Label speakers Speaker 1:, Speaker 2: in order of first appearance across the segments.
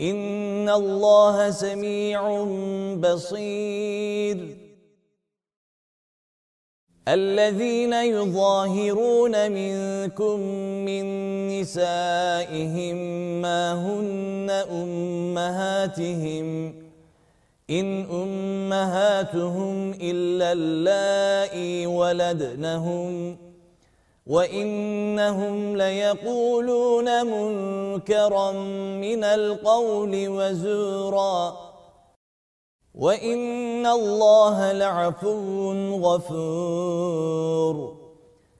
Speaker 1: إِنَّ اللَّهَ سَمِيعٌ بَصِيرٌ الَّذِينَ يُظَاهِرُونَ مِنكُم مِّن نِّسَائِهِم مَّا هُنَّ أُمَّهَاتِهِمْ إِنْ أُمَّهَاتُهُمْ إِلَّا اللَّائِي وَلَدْنَهُمْ ۖ وَإِنَّهُمْ لَيَقُولُونَ مُنكَرًا مِنَ الْقَوْلِ وَزُورًا وَإِنَّ اللَّهَ لَعَفُوٌّ غَفُورٌ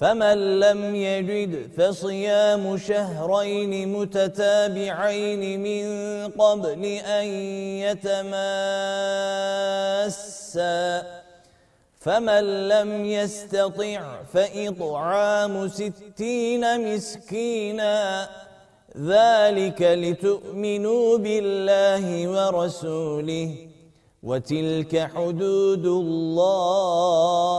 Speaker 1: فمن لم يجد فصيام شهرين متتابعين من قبل أن يتماسا فمن لم يستطع فإطعام ستين مسكينا ذلك لتؤمنوا بالله ورسوله وتلك حدود الله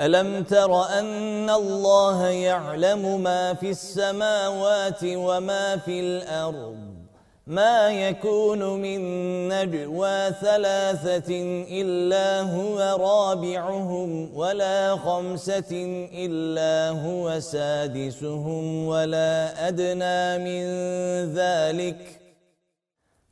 Speaker 1: أَلَمْ تَرَ أَنَّ اللَّهَ يَعْلَمُ مَا فِي السَّمَاوَاتِ وَمَا فِي الْأَرْضِ مَا يَكُونُ مِن نَّجْوَى ثَلَاثَةٍ إِلَّا هُوَ رَابِعُهُمْ وَلَا خَمْسَةٍ إِلَّا هُوَ سَادِسُهُمْ وَلَا أَدْنَىٰ مِن ذَلِكَ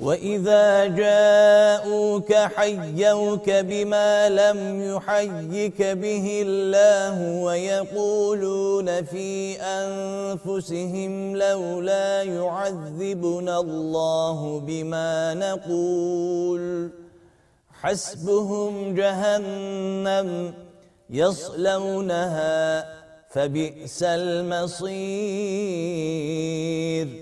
Speaker 1: وَإِذَا جَاءُوكَ حَيَّوْكَ بِمَا لَمْ يُحَيِّكَ بِهِ اللَّهُ وَيَقُولُونَ فِي أَنفُسِهِمْ لَوْلَا يُعَذِّبُنَا اللَّهُ بِمَا نَقُولُ حَسْبُهُمْ جَهَنَّمُ يَصْلَوْنَهَا فَبِئْسَ الْمَصِيرُ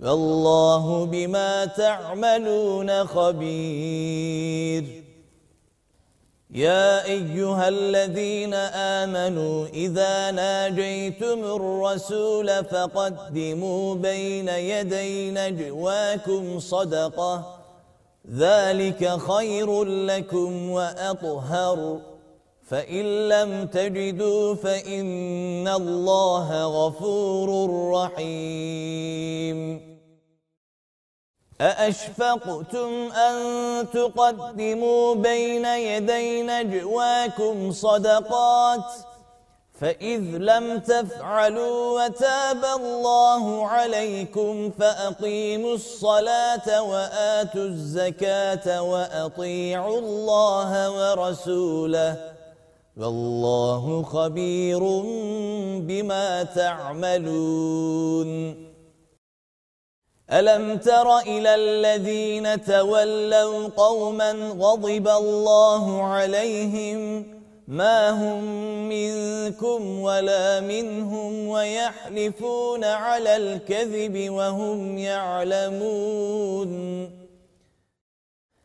Speaker 1: والله بما تعملون خبير يا أيها الذين آمنوا إذا ناجيتم الرسول فقدموا بين يدي نجواكم صدقة ذلك خير لكم وأطهر فَإِن لَّمْ تَجِدُوا فَإِنَّ اللَّهَ غَفُورٌ رَّحِيمٌ أَأَشْفَقْتُمْ أَن تُقَدِّمُوا بَيْنَ يَدَيْ نَجْوَاكُمْ صَدَقَاتٍ فَإِذْ لَمْ تَفْعَلُوا وَتَابَ اللَّهُ عَلَيْكُمْ فَأَقِيمُوا الصَّلَاةَ وَآتُوا الزَّكَاةَ وَأَطِيعُوا اللَّهَ وَرَسُولَهُ والله خبير بما تعملون ألم تر إلى الذين تولوا قوما غضب الله عليهم ما هم منكم ولا منهم ويحلفون على الكذب وهم يعلمون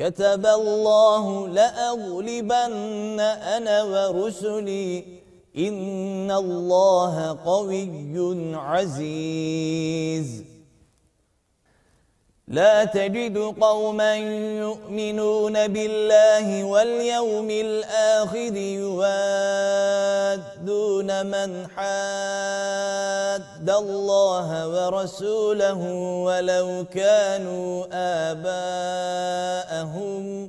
Speaker 1: كتب الله لأغلبن أنا ورسلي إن الله قوي عزيز لا تجد قوما يؤمنون بالله واليوم الآخر يوادون من حاد الله ورسوله ولو كانوا آباءهم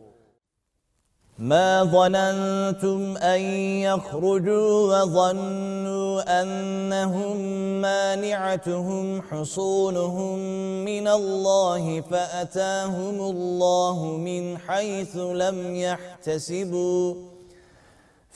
Speaker 1: ما ظننتم أن يخرجوا وظنوا أنهم مانعتهم حصونهم من الله فأتاهم الله من حيث لم يحتسبوا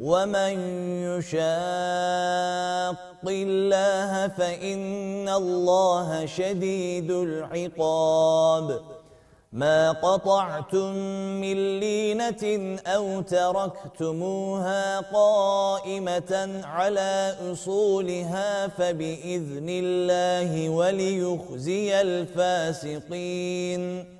Speaker 1: وَمَن يُشَاقِّ اللَّهَ فَإِنَّ اللَّهَ شَدِيدُ الْعِقَابِ مَا قَطَعْتُم مِّن لِّينَةٍ أَوْ تَرَكْتُمُوهَا قَائِمَةً عَلَىٰ أُصُولِهَا فَبِإِذْنِ اللَّهِ وَلِيُخْزِيَ الْفَاسِقِينَ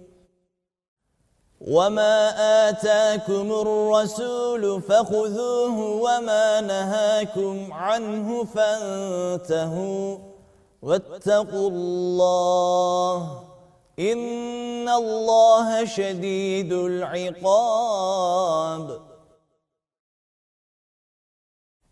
Speaker 1: وَمَا آتَاكُمُ الرَّسُولُ فَخُذُوهُ وَمَا نَهَاكُمْ عَنْهُ فَانْتَهُوا وَاتَّقُوا اللَّهَ إِنَّ اللَّهَ شَدِيدُ الْعِقَابِ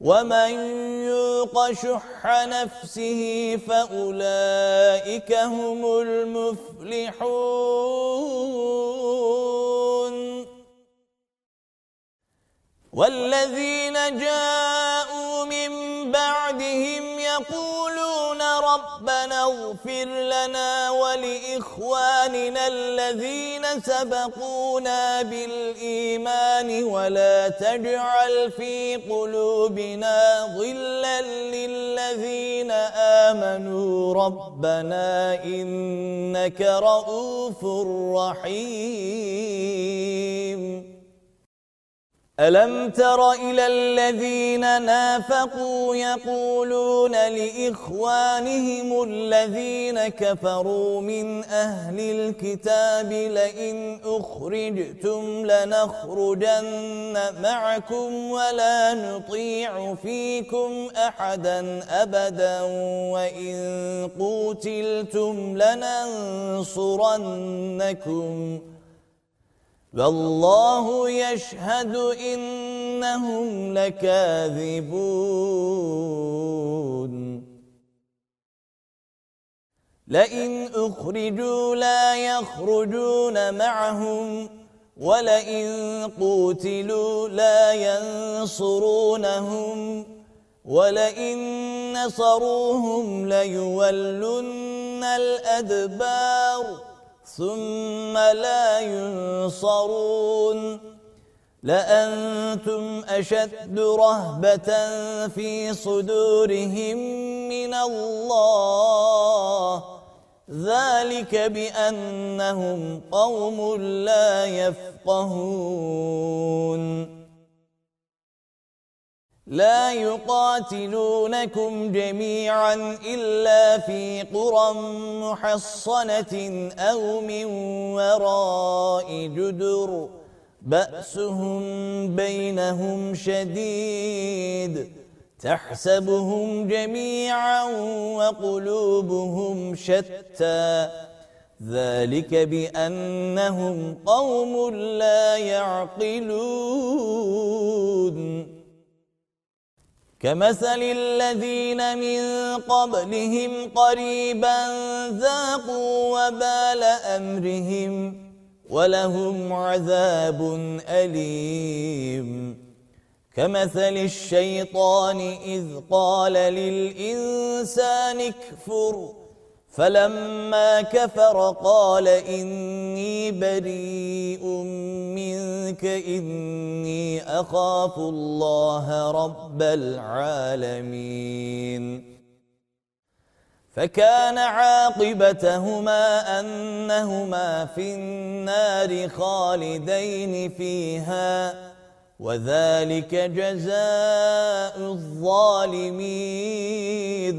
Speaker 1: وَمَنْ يُوقَ شُحَّ نَفْسِهِ فَأُولَئِكَ هُمُ الْمُفْلِحُونَ وَالَّذِينَ جَاءُوا مِنْ بَعْدِهِمْ يَقُولُونَ ربنا اغفر لنا ولإخواننا الذين سبقونا بالإيمان ولا تجعل في قلوبنا ظلا للذين آمنوا ربنا إنك رؤوف رحيم أَلَمْ تَرَ إِلَى الَّذِينَ نَافَقُوا يَقُولُونَ لِإِخْوَانِهِمُ الَّذِينَ كَفَرُوا مِنْ أَهْلِ الْكِتَابِ لَئِنْ أُخْرِجْتُمْ لَنَخْرُجَنَّ مَعَكُمْ وَلَا نُطِيعُ فِيكُمْ أَحَدًا أَبَدًا وَإِنْ قُوتِلْتُمْ لَنَنْصُرَنَّكُمْ والله يشهد إنهم لكاذبون لئن أخرجوا لا يخرجون معهم ولئن قوتلوا لا ينصرونهم ولئن نصروهم ليولن الأدبار ثم لا ينصرون لأنتم أشد رهبة في صدورهم من الله ذلك بأنهم قوم لا يفقهون لا يقاتلونكم جميعا إلا في قرى محصنة أو من وراء جدر بأسهم بينهم شديد تحسبهم جميعا وقلوبهم شتى ذلك بأنهم قوم لا يعقلون كمثل الذين من قبلهم قريبا ذاقوا وبال أمرهم ولهم عذاب أليم كمثل الشيطان إذ قال للإنسان اكفر فَلَمَّا كَفَرَ قَالَ إِنِّي بَرِيءٌ مِنْكَ إِنِّي أَخَافُ اللَّهَ رَبَّ الْعَالَمِينَ فكان عاقبتهما أنهما في النار خالدين فيها وذلك جزاء الظالمين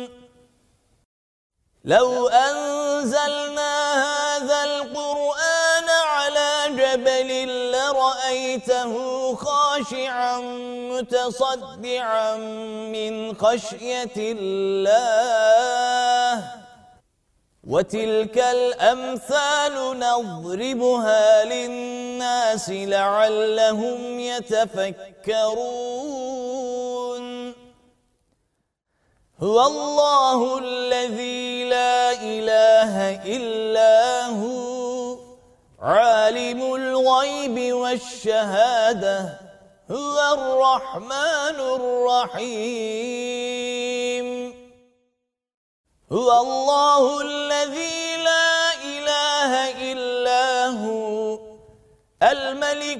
Speaker 1: لو أنزلنا هذا القرآن على جبل لرأيته خاشعا متصدعا من خشية الله وتلك الأمثال نضربها للناس لعلهم يتفكرون هو الله الذي لا إله إلا هو عالم الغيب والشهادة هو الرحمن الرحيم هو الله الذي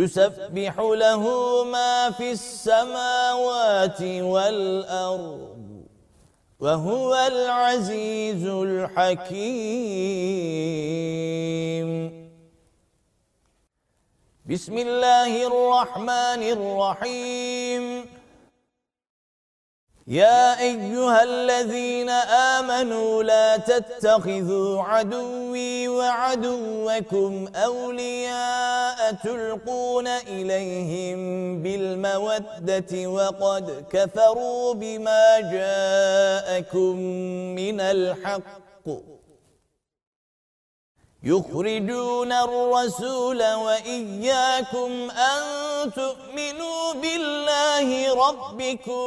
Speaker 1: يسبح له ما في السماوات والأرض وهو العزيز الحكيم بسم الله الرحمن الرحيم يا أيها الذين آمنوا لا تتخذوا عدوي وعدوكم أولياء تلقون إليهم بالمودة وقد كفروا بما جاءكم من الحق يخرجون الرسول وإياكم أن تؤمنوا بالله ربكم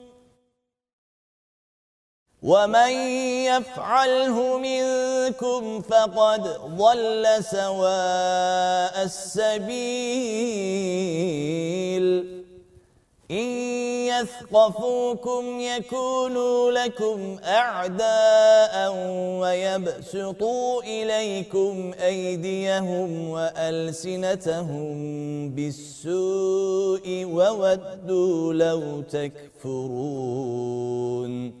Speaker 1: وَمَن يَفْعَلْهُ مِنكُمْ فَقَدْ ضَلَّ سَوَاءَ السَّبِيلِ إِن يَثْقَفُوكُمْ يَكُونُوا لَكُمْ أَعْدَاءً وَيَبْسُطُوا إِلَيْكُمْ أَيْدِيَهُمْ وَأَلْسِنَتَهُمْ بِالسُّوءِ وَوَدُّوا لَوْ تَكْفُرُونَ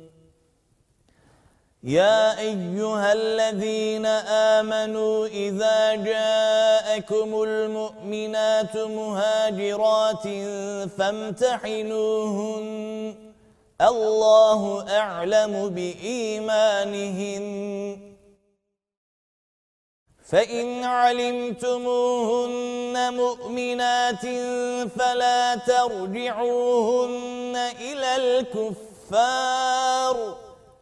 Speaker 1: يا أيها الذين آمنوا إذا جاءكم المؤمنات مهاجرات فامتحنوهن الله أعلم بإيمانهن فَإِنْ عَلِمْتُمُوهُنَّ مُؤْمِنَاتٍ فَلَا تَرْجِعُوهُنَّ إِلَى الْكُفَّارِ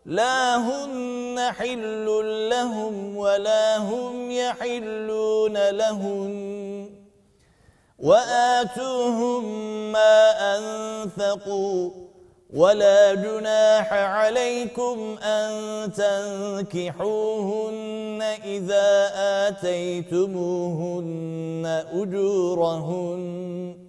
Speaker 1: لا هن حل لهم ولا هم يحلون لهم وآتوهم ما أنفقوا ولا جناح عليكم أن تنكحوهن إذا آتيتموهن أجورهن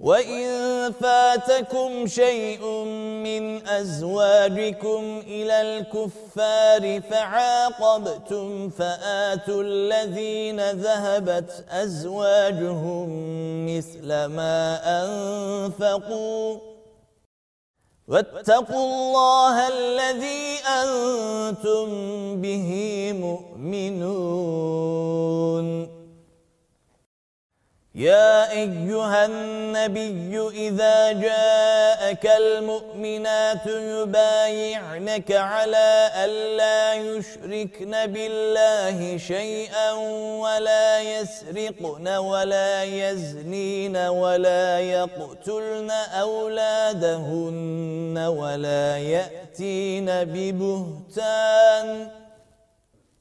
Speaker 1: وَإِنْ فَاتَكُمْ شَيْءٌ مِّنْ أَزْوَاجِكُمْ إِلَى الْكُفَّارِ فَعَاقَبْتُمْ فَآتُوا الَّذِينَ ذَهَبَتْ أَزْوَاجُهُمْ مِثْلَ مَا أَنْفَقُوا وَاتَّقُوا اللَّهَ الَّذِي أَنْتُمْ بِهِ مُؤْمِنُونَ يا أيها النبي إذا جاءك المؤمنات يبايعنك على ألا يشركن بالله شيئا ولا يسرقن ولا يزنين ولا يقتلن أولادهن ولا يأتين ببهتان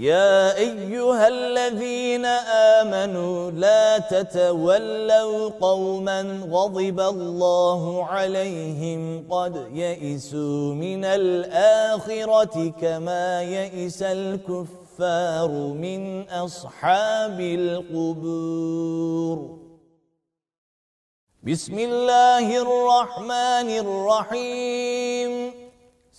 Speaker 1: يا أيها الذين آمنوا لا تتولوا قوما غضب الله عليهم قد يئسوا من الآخرة كما يئس الكفار من أصحاب القبور بسم الله الرحمن الرحيم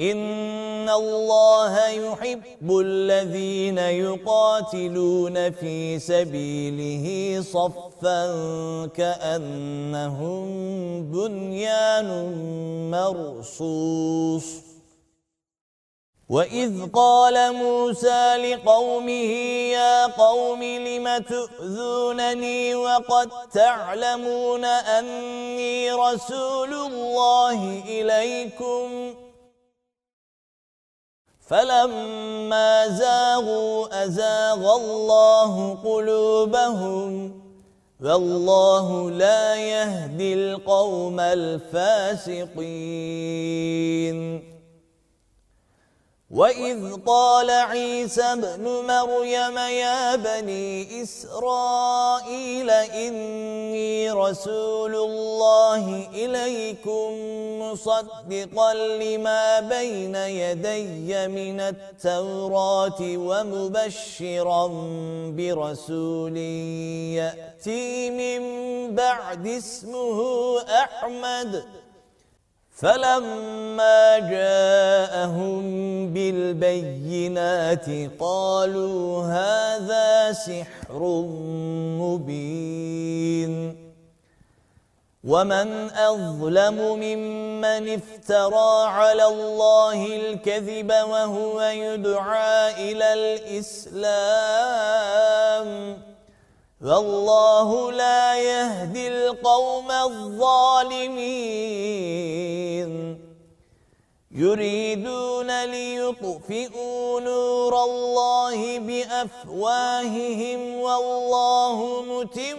Speaker 1: إِنَّ اللَّهَ يُحِبُّ الَّذِينَ يُقَاتِلُونَ فِي سَبِيلِهِ صَفًّا كَأَنَّهُم بُنْيَانٌ مَّرْصُوصٌ وَإِذْ قَالَ مُوسَى لِقَوْمِهِ يَا قَوْمِ لِمَ تُؤْذُونَنِي وَقَدْ تَعْلَمُونَ أَنِّي رَسُولُ اللَّهِ إِلَيْكُمْ فَلَمَّا زَاغُوا أَزَاغَ اللَّهُ قُلُوبَهُمْ وَاللَّهُ لَا يَهْدِي الْقَوْمَ الْفَاسِقِينَ وَإِذْ قَالَ عِيسَى ابْنُ مَرْيَمَ يَا بَنِي إِسْرَائِيلَ إِنِّي رَسُولُ اللَّهِ إِلَيْكُمْ مُصَدِّقًا لِمَا بَيْنَ يَدَيَّ مِنَ التَّوْرَاةِ وَمُبَشِّرًا بِرَسُولٍ يَأْتِي مِنْ بَعْدِ اسْمُهُ أَحْمَدُ فَلَمَّا جَاءَهُم بِالْبَيِّنَاتِ قَالُوا هَذَا سِحْرٌ مُبِينٌ وَمَنْ أَظْلَمُ مِمَّنِ افْتَرَى عَلَى اللَّهِ الْكَذِبَ وَهُوَ يُدْعَى إِلَى الْإِسْلَامِ والله لا يهدي القوم الظالمين يريدون ليطفئوا نور الله بأفواههم والله متم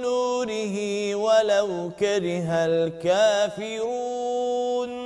Speaker 1: نوره ولو كره الكافرون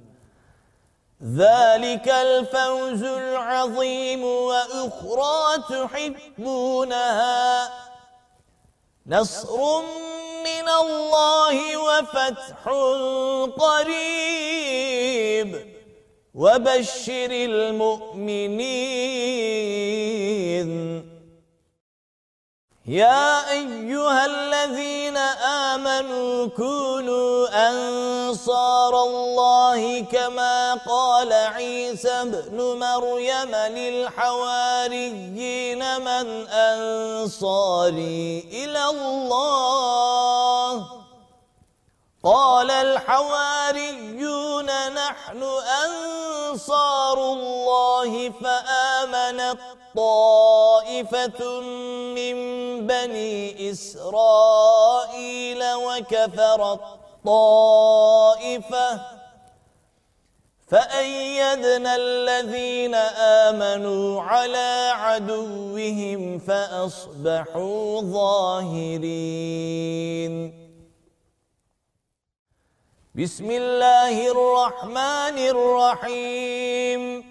Speaker 1: ذلك الفوز العظيم وأخرى تحبونها نصر من الله وفتح قريب وبشر المؤمنين يا أيها الذين آمنوا كونوا أنصار الله كما قال عيسى بن مريم للحواريين من أنصاري إلى الله قال الحواريون نحن أنصار الله فآمن طائفة من بني إسرائيل وكفر الطائفة فأيدنا الذين آمنوا على عدوهم فأصبحوا ظاهرين بسم الله الرحمن الرحيم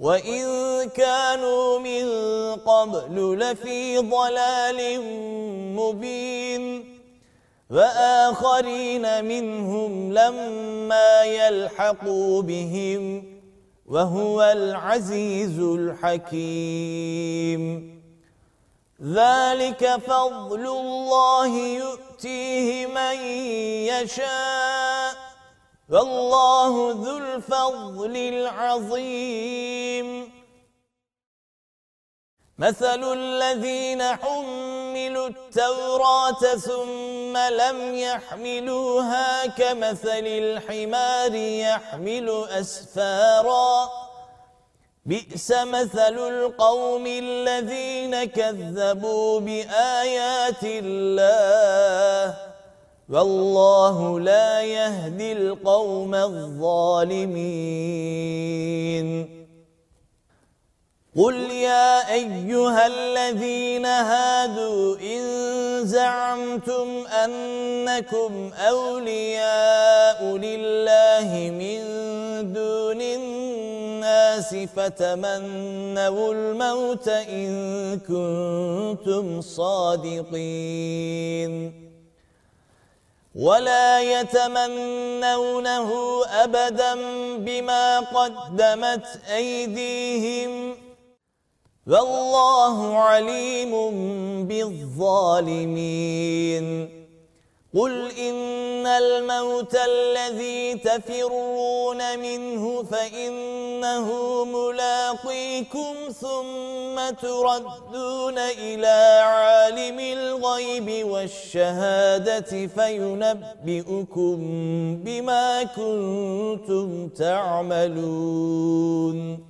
Speaker 1: وَإِن كَانُوا مِن قَبْلُ لَفِي ضَلَالٍ مُبِينٍ وَآخَرِينَ مِنْهُمْ لَمَّا يَلْحَقُوا بِهِمْ وَهُوَ الْعَزِيزُ الْحَكِيمُ ذَلِكَ فَضْلُ اللَّهِ يُؤْتِيهِ مَن يَشَاءُ وَاللَّهُ ذُو الْفَضْلِ الْعَظِيمِ مَثَلُ الَّذِينَ حُمِّلُوا التَّوْرَاةَ ثُمَّ لَمْ يَحْمِلُوهَا كَمَثَلِ الْحِمَارِ يَحْمِلُ أَسْفَارًا بِئْسَ مَثَلُ الْقَوْمِ الَّذِينَ كَذَّبُوا بِآيَاتِ اللَّهِ والله لا يهدي القوم الظالمين قل يا أيها الذين هادوا إن زعمتم أنكم أولياء لله من دون الناس فتمنوا الموت إن كنتم صادقين ولا يتمنونه أبدا بما قدمت أيديهم والله عليم بالظالمين قُلْ إِنَّ الْمَوْتَ الَّذِي تَفِرُّونَ مِنْهُ فَإِنَّهُ مُلَاقِيكُمْ ثُمَّ تُرَدُّونَ إِلَى عَالِمِ الْغَيْبِ وَالشَّهَادَةِ فَيُنَبِّئُكُم بِمَا كُنتُمْ تَعْمَلُونَ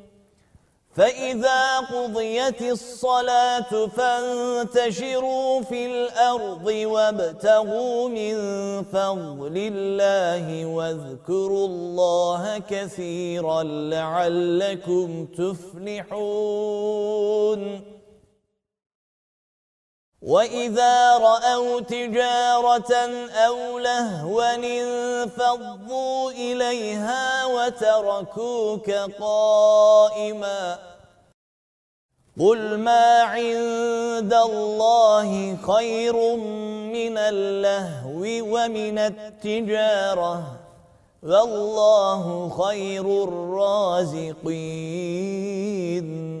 Speaker 1: فَإِذَا قُضِيَتِ الصَّلَاةُ فَانْتَشِرُوا فِي الْأَرْضِ وَابْتَغُوا مِنْ فَضْلِ اللَّهِ وَاذْكُرُوا اللَّهَ كَثِيرًا لَعَلَّكُمْ تُفْلِحُونَ وَإِذَا رَأَوْا تِجَارَةً أَوْ لَهْوًا انفَضُّوا إِلَيْهَا وَتَرَكُوكَ قَائِمًا قُلْ مَا عِندَ اللَّهِ خَيْرٌ مِنَ اللَّهْوِ وَمِنَ التِّجَارَةِ وَاللَّهُ خَيْرُ الرَّازِقِينَ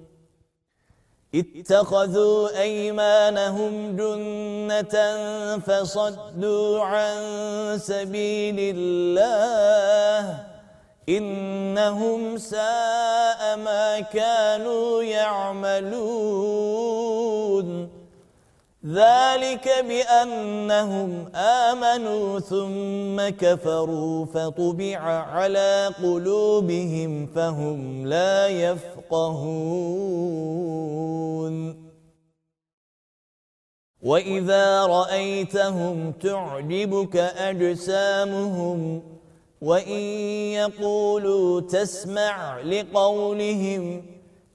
Speaker 1: اتخذوا أيمانهم جنة فصدوا عن سبيل الله إنهم ساء ما كانوا يعملون ذَلِكَ بِأَنَّهُمْ آمَنُوا ثُمَّ كَفَرُوا فَطُبِعَ عَلَى قُلُوبِهِمْ فَهُمْ لَا يَفْقَهُونَ وَإِذَا رَأَيْتَهُمْ تُعْجِبُكَ أَجْسَامُهُمْ وَإِنْ يَقُولُوا تَسْمَعْ لِقَوْلِهِمْ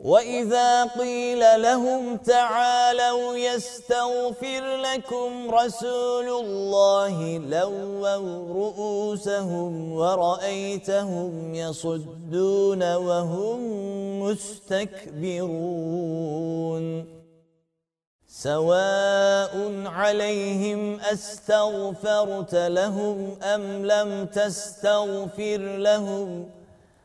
Speaker 1: وَإِذَا قِيلَ لَهُمْ تَعَالَوْا يَسْتَغْفِرْ لَكُمْ رَسُولُ اللَّهِ لَوَّوْا رُؤُوسَهُمْ وَرَأَيْتَهُمْ يَصُدُّونَ وَهُمْ مُسْتَكْبِرُونَ سَوَاءٌ عَلَيْهِمْ أَسْتَغْفَرْتَ لَهُمْ أَمْ لَمْ تَسْتَغْفِرْ لَهُمْ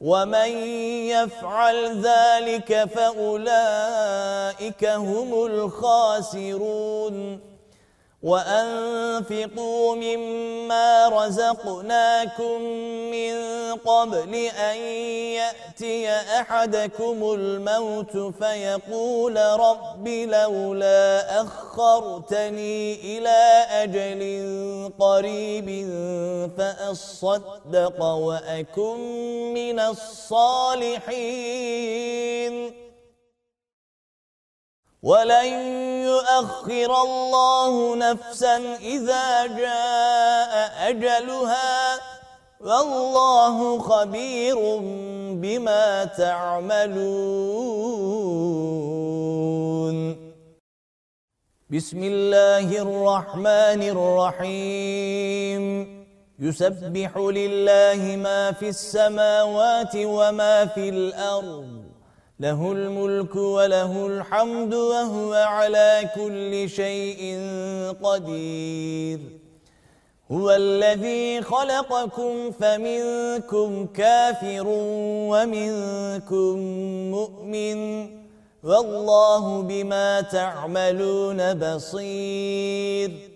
Speaker 1: وَمَن يَفْعَلْ ذَلِكَ فَأُولَئِكَ هُمُ الْخَاسِرُونَ وأنفقوا مما رزقناكم من قبل أن يأتي أحدكم الموت فيقول رب لولا أخرتني إلى أجل قريب فأصدق وأكن من الصالحين ولن يؤخر الله نفسا إذا جاء أجلها والله خبير بما تعملون بسم الله الرحمن الرحيم يسبح لله ما في السماوات وما في الأرض له الملك وله الحمد وهو على كل شيء قدير هو الذي خلقكم فمنكم كافر ومنكم مؤمن والله بما تعملون بصير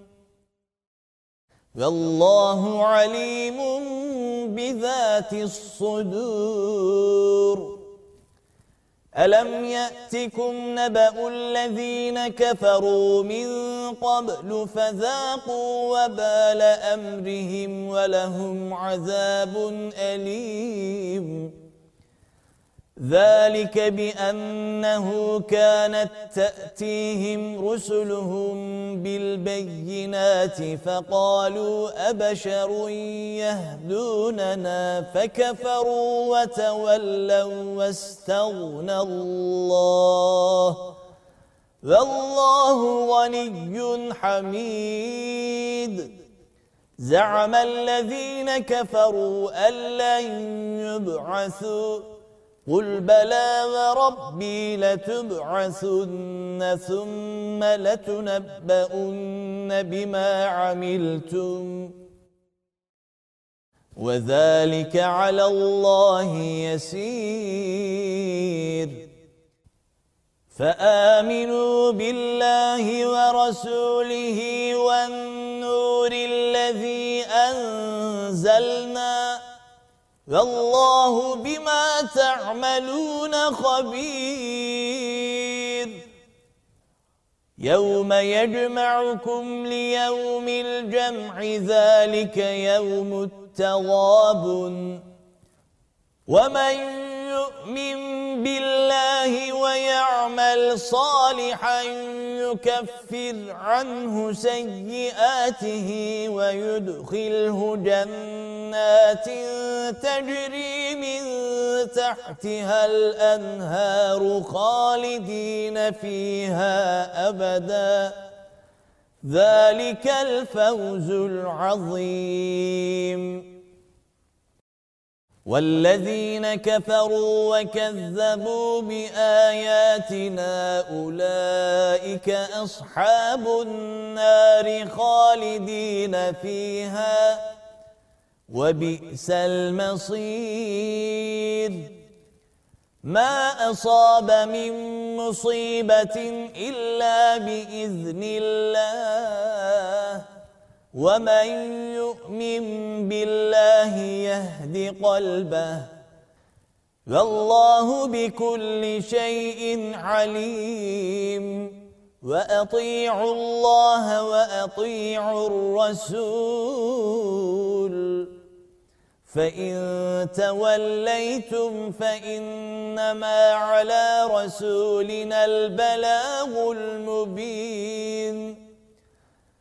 Speaker 1: والله عليم بذات الصدور ألم يأتكم نبأ الذين كفروا من قبل فذاقوا وبال أمرهم ولهم عذاب أليم ذلك بأنه كانت تأتيهم رسلهم بالبينات فقالوا أبشر يهدوننا فكفروا وتولوا واستغنى الله والله غني حميد زعم الذين كفروا أن لن يبعثوا قُلْ بَلَى وَرَبِّي لَتُبْعَثُنَّ ثُمَّ لَتُنَبَّؤُنَّ بِمَا عَمِلْتُمْ وَذَلِكَ عَلَى اللَّهِ يَسِيرٌ فآمنوا بالله ورسوله والنور الذي أنزلناه والله بما تعملون خبير يوم يجمعكم ليوم الجمع ذلك يوم التغابن ومن يؤمن بالله ويعمل صالحا يكفر عنه سيئاته ويدخله جنات تجري من تحتها الأنهار خالدين فيها أبدا ذلك الفوز العظيم والذين كفروا وكذبوا بآياتنا أولئك أصحاب النار خالدين فيها وبئس المصير ما أصاب من مصيبة إلا بإذن الله ومن يؤمن بالله يهد قلبه والله بكل شيء عليم وأطيعوا الله وأطيعوا الرسول فإن توليتم فإنما على رسولنا البلاغ المبين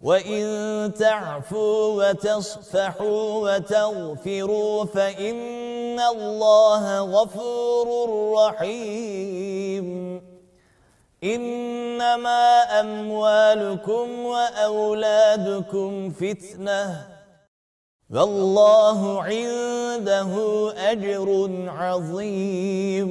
Speaker 1: وَإِن تَعْفُوا وَتَصْفَحُوا وَتَغْفِرُوا فَإِنَّ اللَّهَ غَفُورٌ رَّحِيمٌ إِنَّمَا أَمْوَالُكُمْ وَأَوْلَادُكُمْ فِتْنَةٌ وَاللَّهُ عِندَهُ أَجْرٌ عَظِيمٌ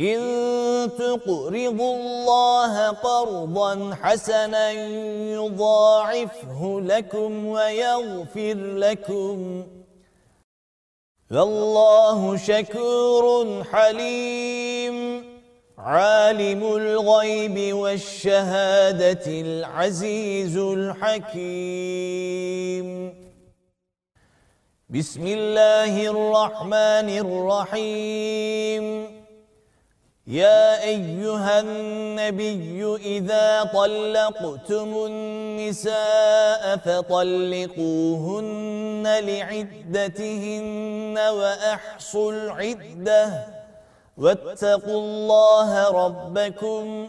Speaker 1: إن تقرضوا الله قرضا حسنا يضاعفه لكم ويغفر لكم والله شكور حليم عالم الغيب والشهادة العزيز الحكيم بسم الله الرحمن الرحيم يا أيها النبي إذا طلقتم النساء فطلقوهن لعدتهن وأحصوا العدة واتقوا الله ربكم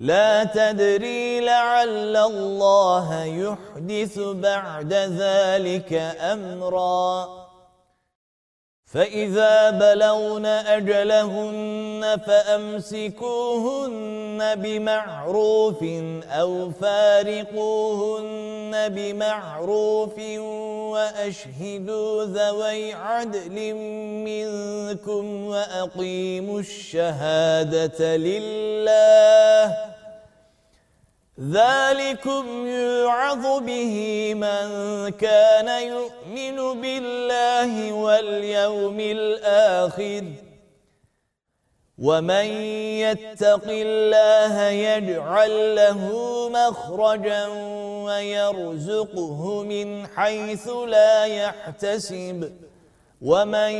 Speaker 1: لا تدري لعل الله يحدث بعد ذلك أمرًا فَإِذَا بَلَغْنَ أَجَلَهُنَّ فَأَمْسِكُوهُنَّ بِمَعْرُوفٍ أَوْ فَارِقُوهُنَّ بِمَعْرُوفٍ وَأَشْهِدُوا ذَوَيْ عَدْلٍ مِّنكُمْ وَأَقِيمُوا الشَّهَادَةَ لِلَّهِ ذلكم يوعظ به من كان يؤمن بالله واليوم الآخر ومن يتق الله يجعل له مخرجا ويرزقه من حيث لا يحتسب ومن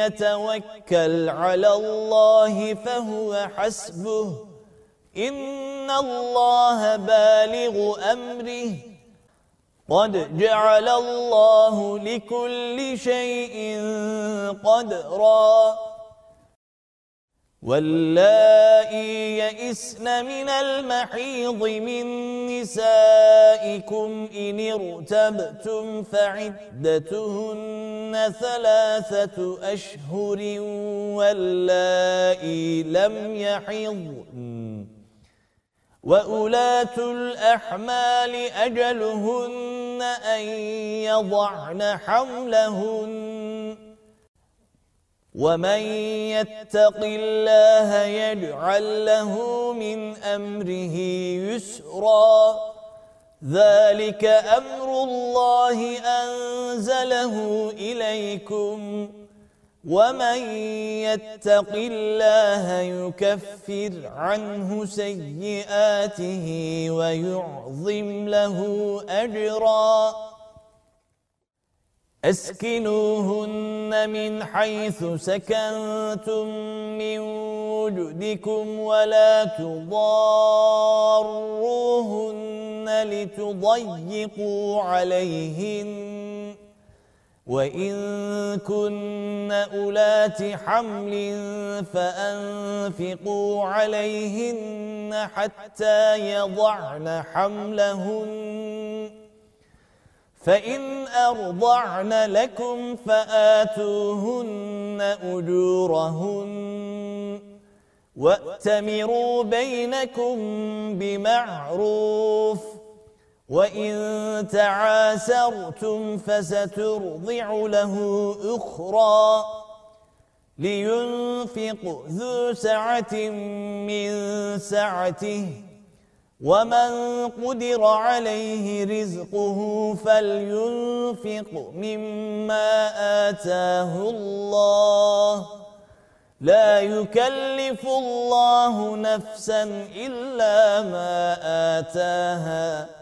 Speaker 1: يتوكل على الله فهو حسبه إن الله بالغ أمره قد جعل الله لكل شيء قدرا واللائي يئسن من المحيض من نسائكم إن ارتبتم فعدتهن ثلاثة أشهر واللائي لم يحضن وَأُولَاتُ الْأَحْمَالِ أَجَلُهُنَّ أَنْ يَضَعْنَ حَمْلَهُنَّ وَمَنْ يَتَّقِ اللَّهَ يَجْعَلْ لَهُ مِنْ أَمْرِهِ يُسْرًا ذَلِكَ أَمْرُ اللَّهِ أَنْزَلَهُ إِلَيْكُمْ وَمَن يَتَّقِ اللَّهَ يُكَفِّرْ عَنْهُ سَيِّئَاتِهِ وَيُعْظِمْ لَهُ أَجْرًا أسكنوهن من حيث سكنتم من وجدكم ولا تضاروهن لتضيقوا عليهن وَإِن كُنَّ أُولَاتِ حَمْلٍ فَأَنفِقُوا عَلَيْهِنَّ حَتَّى يَضَعْنَ حَمْلَهُنَّ فَإِنْ أَرْضَعْنَ لَكُمْ فَآتُوهُنَّ أُجُورَهُنَّ وَأْتَمِرُوا بَيْنَكُمْ بِمَعْرُوفٍ وَإِن تَعَاسَرْتُمْ فَسَتُرْضِعُ لَهُ أُخْرَى لِيُنْفِقْ ذُو سَعَةٍ مِّن سَعَتِهِ وَمَنْ قُدِرَ عَلَيْهِ رِزْقُهُ فَلْيُنْفِقْ مِمَّا آتَاهُ اللَّهُ لَا يُكَلِّفُ اللَّهُ نَفْسًا إِلَّا مَا آتَاهَا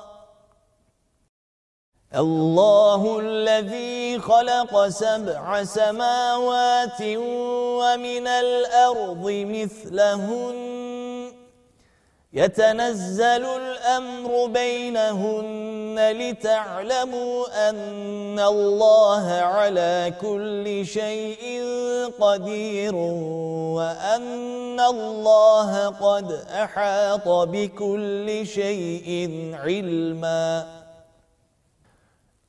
Speaker 1: الله الذي خلق سبع سماوات ومن الأرض مثلهن يتنزل الأمر بينهن لتعلموا أن الله على كل شيء قدير وأن الله قد أحاط بكل شيء علماً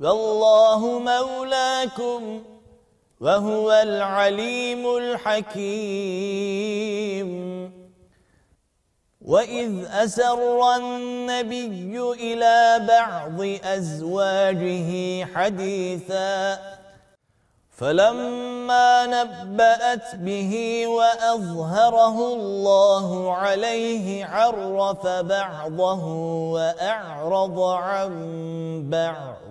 Speaker 1: والله مولاكم وهو العليم الحكيم وَإِذْ أَسَرَّ النَّبِيُّ إِلَى بَعْضِ أَزْوَاجِهِ حَدِيثًا فَلَمَّا نَبَّأَتْ بِهِ وَأَظْهَرَهُ اللَّهُ عَلَيْهِ عَرَّفَ بَعْضَهُ وَأَعْرَضَ عَن بَعْضٍ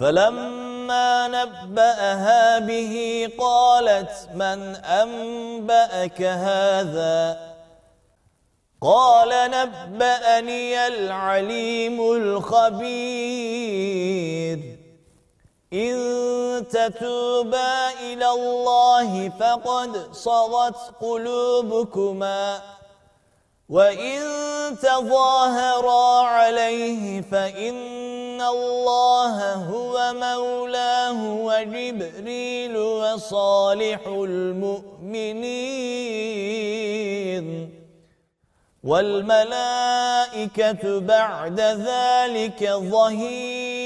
Speaker 1: فَلَمَّا نَبَّأَهَا بِهِ قَالَتْ مَنْ أَنْبَأَكَ هَذَا قَالَ نَبَّأَنِيَ الْعَلِيمُ الْخَبِيرُ إِن تَتُوبَا إِلَى اللَّهِ فَقَدْ صَغَتْ قُلُوبُكُمَا وَإِن تَظَاهَرَا عَلَيْهِ فَإِنَّ اللَّهَ هُوَ مَوْلَاهُ وَجِبْرِيلُ وَصَالِحُ الْمُؤْمِنِينَ وَالْمَلَائِكَةُ بَعْدَ ذَلِكَ ظَهِيرٌ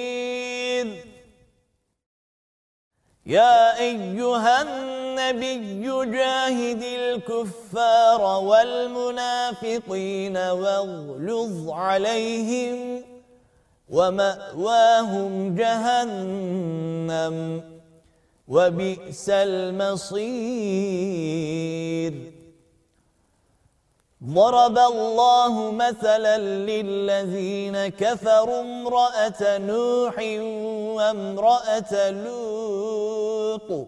Speaker 1: يا أيها النبي جاهد الكفار والمنافقين واغلظ عليهم ومأواهم جهنم وبئس المصير ضرب الله مثلا للذين كفروا امرأة نوح وامرأة لوط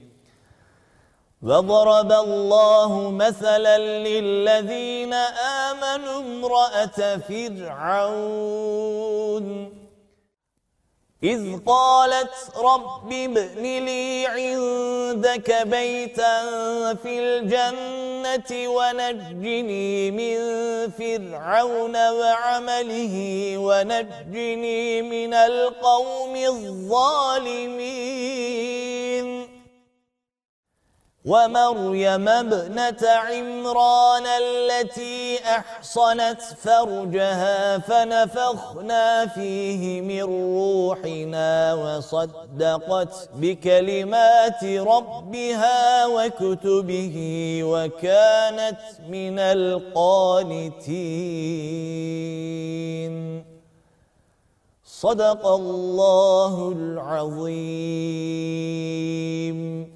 Speaker 1: وَضَرَبَ اللَّهُ مَثَلًا لِلَّذِينَ آمَنُوا امْرَأَةَ فِرْعَوْنَ إِذْ قَالَتْ رَبِّ ابْنِ لِي عِندَكَ بَيْتًا فِي الْجَنَّةِ وَنَجِّنِي مِنْ فِرْعَوْنَ وَعَمَلِهِ وَنَجِّنِي مِنَ الْقَوْمِ الظَّالِمِينَ ومريم ابنة عمران التي أحصنت فرجها فنفخنا فيه من روحنا وصدقت بكلمات ربها وكتبه وكانت من القانتين صدق الله العظيم